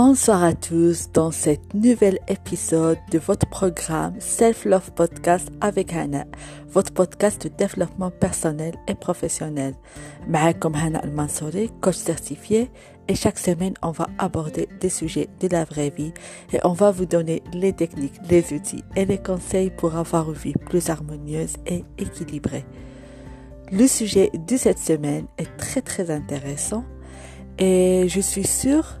Bonsoir à tous dans cet nouvel épisode de votre programme Self Love Podcast avec Hana, votre podcast de développement personnel et professionnel. comme Hana Al-Mansouri, coach certifié, et chaque semaine on va aborder des sujets de la vraie vie et on va vous donner les techniques, les outils et les conseils pour avoir une vie plus harmonieuse et équilibrée. Le sujet de cette semaine est très très intéressant et je suis sûre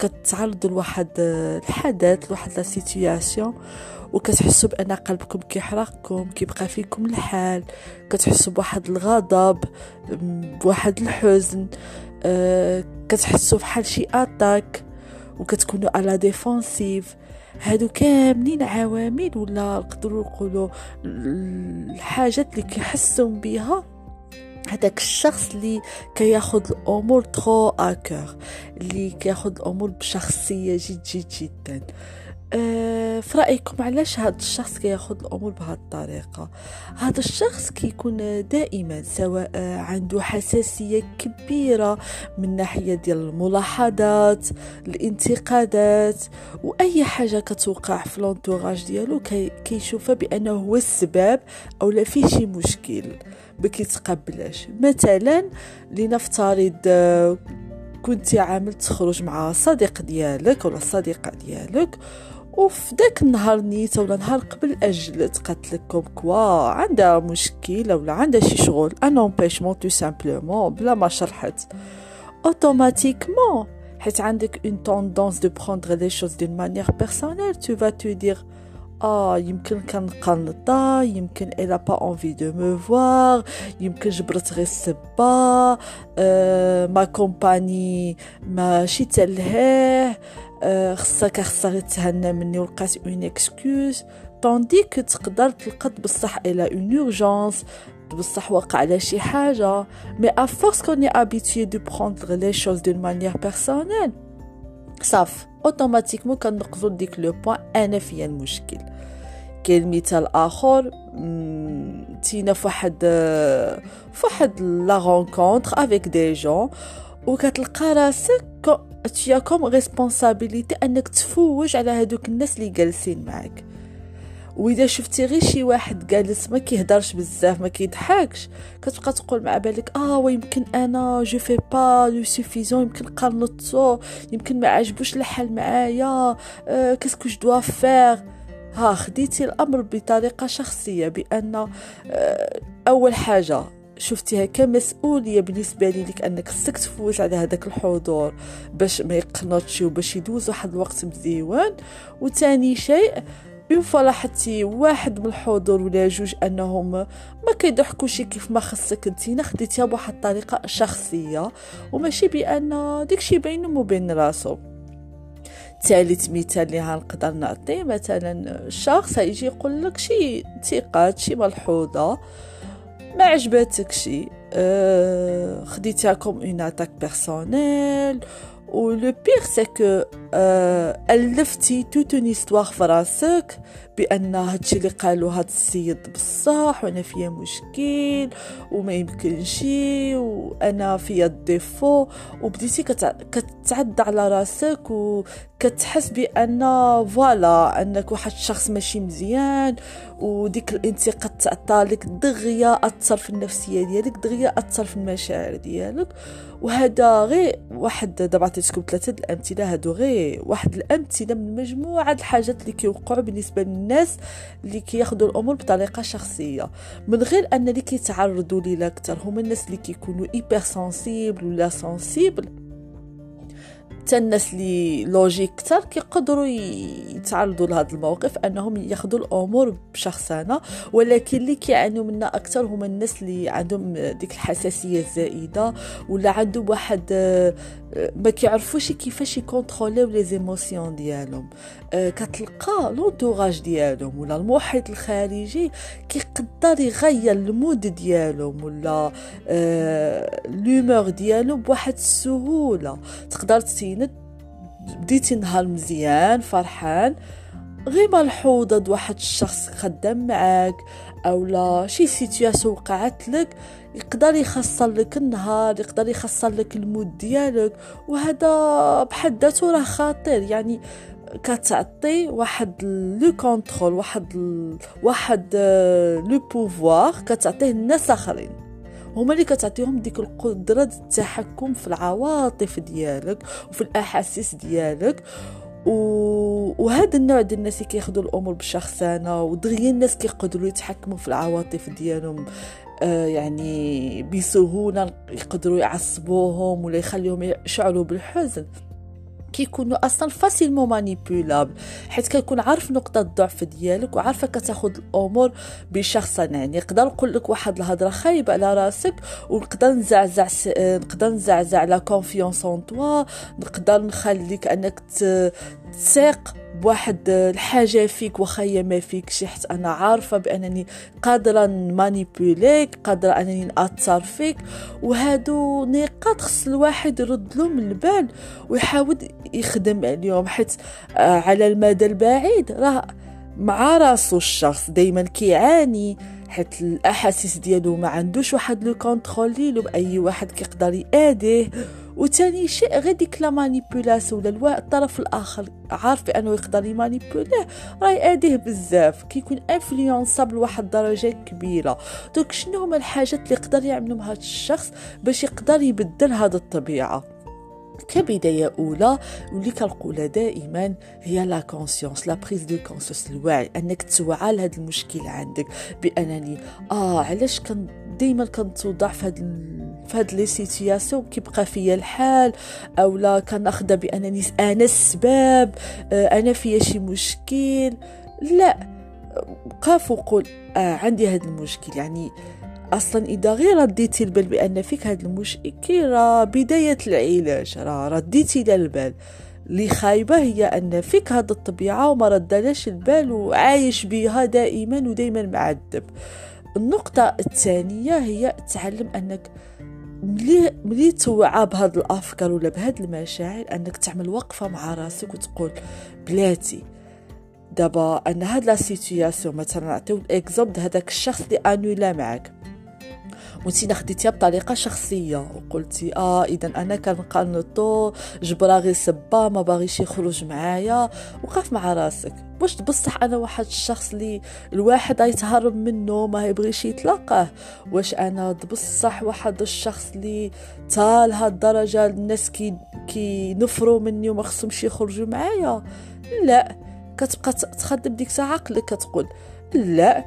كتعرضوا لواحد الحدث لواحد لا سيتوياسيون وكتحسوا بأن قلبكم كيحرقكم كيبقى فيكم الحال كتحسوا بواحد الغضب بواحد الحزن أه كتحسوا بحال شي attaque وكتكونوا على défensive هادو كاملين عوامل ولا نقدروا نقولوا الحاجات اللي كيحسوا بها هذاك الشخص اللي كياخذ الأمور trop à cœur اللي كياخذ الأمور بشخصية جد جد جدا. أه في رأيكم علاش هذا الشخص كياخذ الأمور بهذه الطريقة؟ هذا الشخص كيكون دائما سواء عنده حساسية كبيرة من ناحية ديال الملاحظات الانتقادات واي حاجة كتوقع في لونتوراج ديالو كيشوفها بأنه هو السبب أو لا فيه شي مشكل. ما كيتقبلهاش مثلا لنفترض كنتي عامل تخرج مع صديق ديالك ولا الصديقه ديالك وفي داك النهار نيت ولا نهار قبل اجلت قالت لك comme quoi عندها مشكلة ولا عندها شي شغل un empêchement tout simplement بلا ما شرحت. automatiquement حيت عندك une tendance de prendre les choses d'une manière personnelle tu vas te dire آه يمكن كنقنطا يمكن elle a pas envie de me voir يمكن جبرت غير السبه آه ma compagnie ماشي تلهيه آه خصك خصها غير تهنى مني ولقات une excuse tandis que تقدر تلقى بصح إلى une urgence بصح وقع على شي حاجة. mais à force qu'on est habitué de prendre les choses d'une manière personnelle صافي automatiquement كنقصوا ديك le point أنا فيا المشكل. كاين مثال اخر تينا فواحد فواحد la rencontre avec des gens وكتلقى راسك تيا comme responsabilité أنك تفوج على هادوك الناس اللي جالسين معاك. وإذا شفتي غير شي واحد جالس ما كيهضرش بزاف ما كيضحكش كتبقى تقول مع بالك آه ويمكن أنا je fais pas le suffisant يمكن قنطو يمكن ما عجبوش الحال معايا آه qu'est-ce que je dois faire ها خديتي الأمر بطريقة شخصية بأن آه أول حاجة شفتيها كمسؤولية بالنسبة لي لك أنك خصك تفوج على هذاك الحضور باش ما يقنطش وباش يدوز واحد الوقت مزيوان وتاني شيء اون لاحظتي واحد من الحضور ولا جوج أنهم ما كيضحكوش كيف ما خصك أنت خديتيها بواحد الطريقة شخصية. وماشي بأن داكشي بينه وبين راسو ثالث مثال اللي غنقدر نعطي. مثلا شخص يجي يقول لك شي انتقاد شي ملحوظة. ما عجبتك شي أه خديتها comme une attaque personnelle et le pire c'est que ألفتي toute une histoire في راسك بان هادشي اللي قالو هاد السيد بصح وأنا فيا مشكل وما يمكنش وأنا فيا ال défaut. وبديتي كتعد على راسك وكتحس بأن voilà أنك واحد الشخص ماشي مزيان وديك الانتقاد تعطى دغيا أثر في النفسية ديالك دغيا أثر في المشاعر ديالك. وهذا غير واحد دابا عطيتكم ثلاثة الأمثلة هادو غير واحد الأمثلة من مجموعة الحاجات اللي كيوقعوا بالنسبة للناس اللي كياخذوا الأمور بطريقة شخصية. من غير ان اللي كيتعرضوا ليها أكثر هما الناس اللي كيكونوا hypersensibles ولا sensibles حتى الناس اللي لوجيك كتر كيقدروا يتعرضوا لهذا الموقف أنهم ياخذوا الأمور بشخصنه ولكن اللي كيعانوا منها أكثر هما الناس اللي عندهم ديك الحساسية الزائدة ولا عندهم واحد ما كيعرفوش كيفاش يكونتروليو les émotions ديالهم كتلقى l'entourage ديالهم ولا المحيط الخارجي كيقدر يغير ال humeur ديالهم ولا l'humeur ديالهم بواحد السهوله تقدر تسيند بديتي نهار مزيان فرحان غير ملحوظه واحد الشخص خدام معاك أو لا شي situation وقعت لك يقدر يخسر لك النهار يقدر يخسر لك ال mood ديالك وهذا بحد ذاته راه خطير. يعني كتعطي واحد le contrôle واحد ال... واحد le pouvoir كتعطيه الناس آخرين. هما اللي كتعطيهم ديك القدرة التحكم في العواطف ديالك وفي الأحاسيس ديالك. و... وهذا النوع ديال الناس اللي كياخذوا الأمور بشخصانة ودغيا الناس كيقدروا يتحكموا في العواطف ديالهم آه يعني بسهولة يقدروا يعصبوهم ولا يخليهم يشعروا بالحزن. كيكونوا أصلا facilement manipulable حيت كيكون عارف نقطة الضعف ديالك وعارفة كتاخذ الأمور بشخصانة يعني نقدر نقول لك واحد الهضرة خايبة على راسك ونقدر نزعزع. نقدر نزعزع la confiance en toi نقدر نخليك أنك تثق بواحد الحاجة فيك واخا هي ما فيكش حيت أنا عارفة بأنني قادرة ن manipuler ك قادرة أنني نأثر فيك. وهادو نقاط خص الواحد يرد لهم البال ويحاول يخدم عليهم حيت آه، على المدى البعيد راه مع راسو الشخص دايما كيعاني. حيت الأحاسيس ديالو ما عندوش واحد le contrôle ليلو بأي واحد كيقدر يأذيه. وثاني شيء غير ديك la manipulation ولا الطرف الآخر عارف بأنه يقدر ي manipuler يه راه يأذيه بزاف. كيكون influençable لواحد الدرجة كبيرة. donc شنو هما الحاجات اللي يقدر يعملهم هذا الشخص باش يقدر يبدل هذه الطبيعة؟ كبداية أولى واللي كنقولها دائما هي la conscience, la prise de conscience الوعي. أنك توعى لهذا المشكل عندك بأنني آه علاش كان دائما كنتوضع في هاد في هاد les situations كيبقى فيا الحال أو لا كناخذها بأنني أنا السبب آه، أنا فيا شي مشكل. لا قاف وقول آه عندي هذا المشكل. يعني أصلا إذا غير رديتي البال بأن فيك هذا المشكل راه بداية العلاج راه رديتي للبال اللي خايبة هي أن فيك هذه الطبيعة وما ردلاش البال وعايش بها دائما ودائما معذب النقطة الثانية هي تعلم أنك ملي ملي توعى بهاد الأفكار ولا بهاد المشاعر أنك تعمل وقفة مع راسك وتقول بلاتي دابا أن هاد la situation مثلا نعطيو ال exemple هذاك الشخص اللي annula معك وانتي خديتيها بطريقة شخصية وقلتي آه إذا أنا كنقنطو جبر غير سبة ما باغيش يخرج معايا. وقف مع راسك. واش بصح أنا واحد الشخص اللي الواحد يتهرب منه ما يبغيش يتلاقاه؟ واش أنا بصح واحد الشخص اللي تا لهاد الدرجة الناس كي كينفروا مني وما خصهمش يخرجوا معايا؟ لا. كتبقى تخدم ديك الساعة عقلك كتقول لا.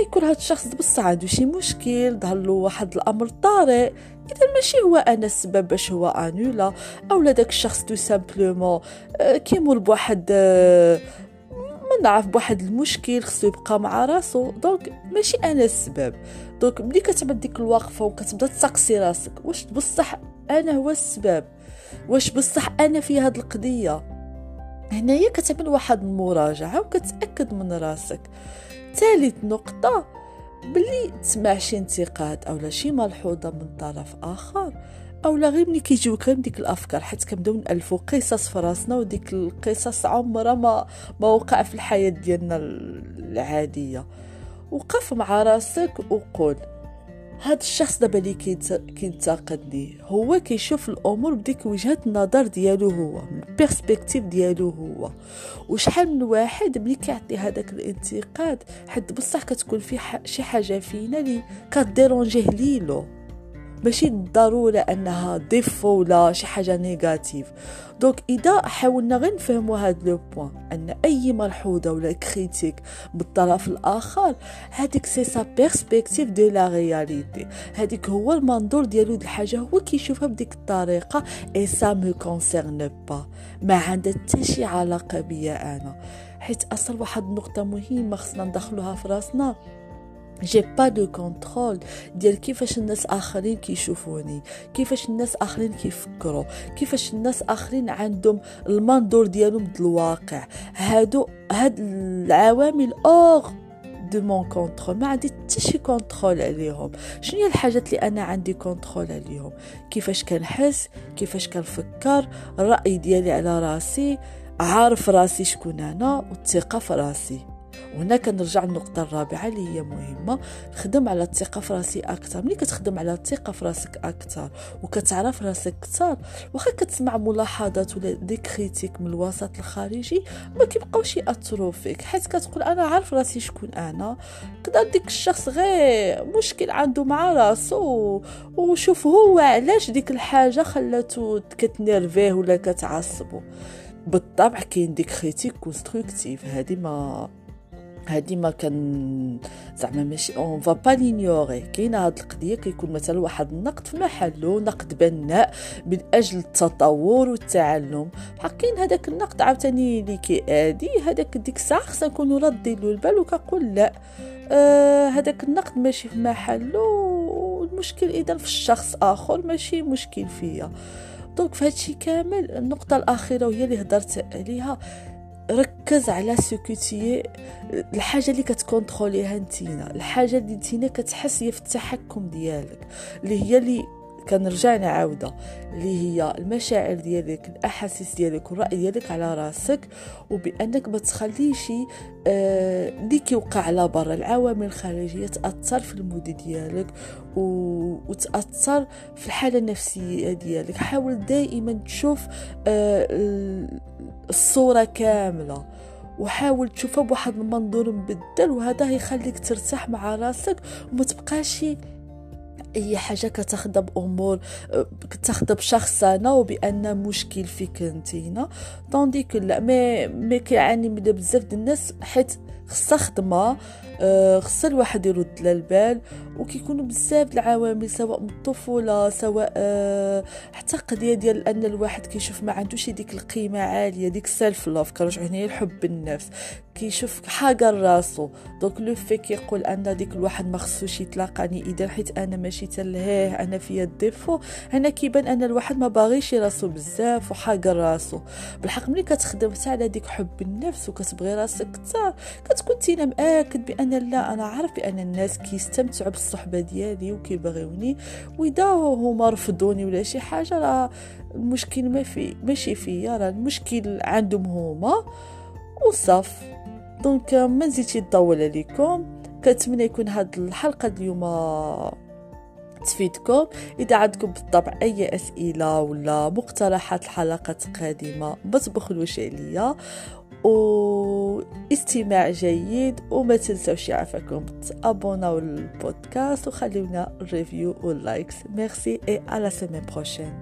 يكون هذا الشخص بصح عنده شي مشكل ظهر له واحد الأمر طارئ إذا ماشي هو أنا السبب باش هو annula أو داك الشخص tout simplement آه، كيمر بواحد آه، ما نعرف بواحد المشكل خصو يبقى مع راسو. donc ماشي أنا السبب. donc ملي كتعمل ديك الوقفه وكتبدا تسقسي راسك واش بصح أنا هو السبب؟ واش بصح أنا في هاد القضية؟ هنايا كتعمل واحد المراجعة وكتأكد من راسك. ثالث نقطة بلي تسمع شي انتقاد أو شي ملحوظة من طرف آخر أو لا غير ملي كيجيوك غير ديك الأفكار حيت كنبداو نالفوا قصص في راسنا وديك القصص عمرها ما ما وقع في الحياة ديالنا العادية. وقف مع راسك وقول هاد الشخص دابا اللي كينتقدني هو كيشوف الأمور بديك وجهة النظر ديالو هو من ال perspective ديالو هو. وشحال من واحد ملي كيعطي هذاك الانتقاد حد بصح كتكون في شي حاجة فينا اللي ك déranger يه ليلو. ماشي ضرورة أنها défaut ولا شي حاجة négative. donc إذا حاولنا غير نفهموا هاد le point أن أي ملحوظة ولا critique بالطرف الآخر هذيك c'est sa perspective de la réalité هذيك هو المنظور ديالو الحاجة هو كيشوفها بديك الطريقة et ça me concerne pas ما عندها حتى شي علاقة بيا أنا. حيت أصل واحد النقطة مهمة خصنا ندخلوها في راسنا. j'ai pas de contrôle ديال كيفاش الناس اخرين كيشوفوني كيفاش الناس اخرين كيفكروا كيفاش الناس اخرين عندهم المنظور ديالهم الواقع. هادو هاد العوامل hors de mon contrôle ما عندي حتى شي contrôle عليهم. شنو هي الحاجات اللي أنا عندي contrôle عليهم؟ كيفاش كنحس؟ كيفاش كنفكر؟ الراي ديالي على راسي. عارف راسي شكون أنا؟ والثقة في راسي. وهنا كنرجع للنقطة الرابعة اللي هي مهمة. خدم على الثقة في راسي أكثر. ملي كتخدم على الثقة في راسك أكثر وكتعرف راسك أكثر واخا كتسمع ملاحظات ولا des critiques من الوسط الخارجي ما كيبقاوش يأثروا فيك. حيت كتقول أنا عارف راسي شكون أنا. كدا ديك الشخص غير مشكل عنده مع راسو. وشوف هو علاش ديك الحاجة خلاتو كت énerver يه ولا كتعصبو. بالطبع كاين des critiques constructives. هذه ما هادي ما كان زعما ماشي on va pas l'ignorer كاينة هاد القضية كيكون مثلا واحد النقد في محله نقد بناء من أجل التطور والتعلم. بحال كاين هذاك النقد عاوتاني اللي كيأذي هذاك ديك الساعة خصنا نكونوا رادين له البال وكنقول لا. آه النقد ماشي في محله المشكل اذا في الشخص آخر ماشي مشكل فيا. donc في هادشي كامل النقطة الأخيرة وهي اللي هضرت عليها. ركز على ce que tu الحاجة اللي كتكونتروليها نتينا الحاجة اللي نتينا كتحس هي في التحكم ديالك اللي هي اللي كنرجع نعاودها اللي هي المشاعر ديالك الأحاسيس ديالك والرأي ديالك على راسك وبأنك ما تخليش آه اللي كيوقع على برا العوامل الخارجية تأثر في المود ديالك و... وتأثر في الحالة النفسية ديالك. حاول دائما تشوف آه الصورة كاملة وحاول تشوفها بواحد المنظور مبدل وهذا يخليك ترتاح مع راسك وما تبقاش إي حاجة كتاخذها بامور كتاخذها بشخصنه وبأن مشكل فيك انتينا tandis que لا mais mais كيعاني من بزاف ديال الناس حيت خصها خدمة آه، خص الواحد يرد للبال وكيكونوا بزاف العوامل سواء من الطفولة سواء أه حتى قضيه ديال أن الواحد كيشوف ما عندوش ديك القيمة عالية ديك self love كنرجعوا هنا الحب النفس. كيشوف حاجة راسو donc le fait كيقول أن ديك الواحد ما خصوش يتلاقاني إذا حيت أنا ماشي تلهيه أنا فيا ال défaut هنا كيبان أن الواحد ما باغيش راسو بزاف وحاجة راسو بالحق ملي كتخدم حتى على ديك حب النفس وكتبغي راسك كثر كتكون تينا مأكد بأن لا أنا عارف بأن الناس كيستمتعوا بالصحبة ديالي وكيبغيوني وإذا هما رفضوني ولا شي حاجة راه المشكل ما في ماشي فيا راه المشكل عندهم هما وصافي donc ما نزيدش نطول عليكم. كنتمنى يكون هاد الحلقة اليوم تفيدكم. إذا عندكم بالطبع أي أسئلة ولا مقترحات الحلقات القادمة ما تبخلوش عليا. واستماع جيد وما تنسوش يعفاكم تابوناو البودكاست وخليونا review و likes merci et à la semaine prochaine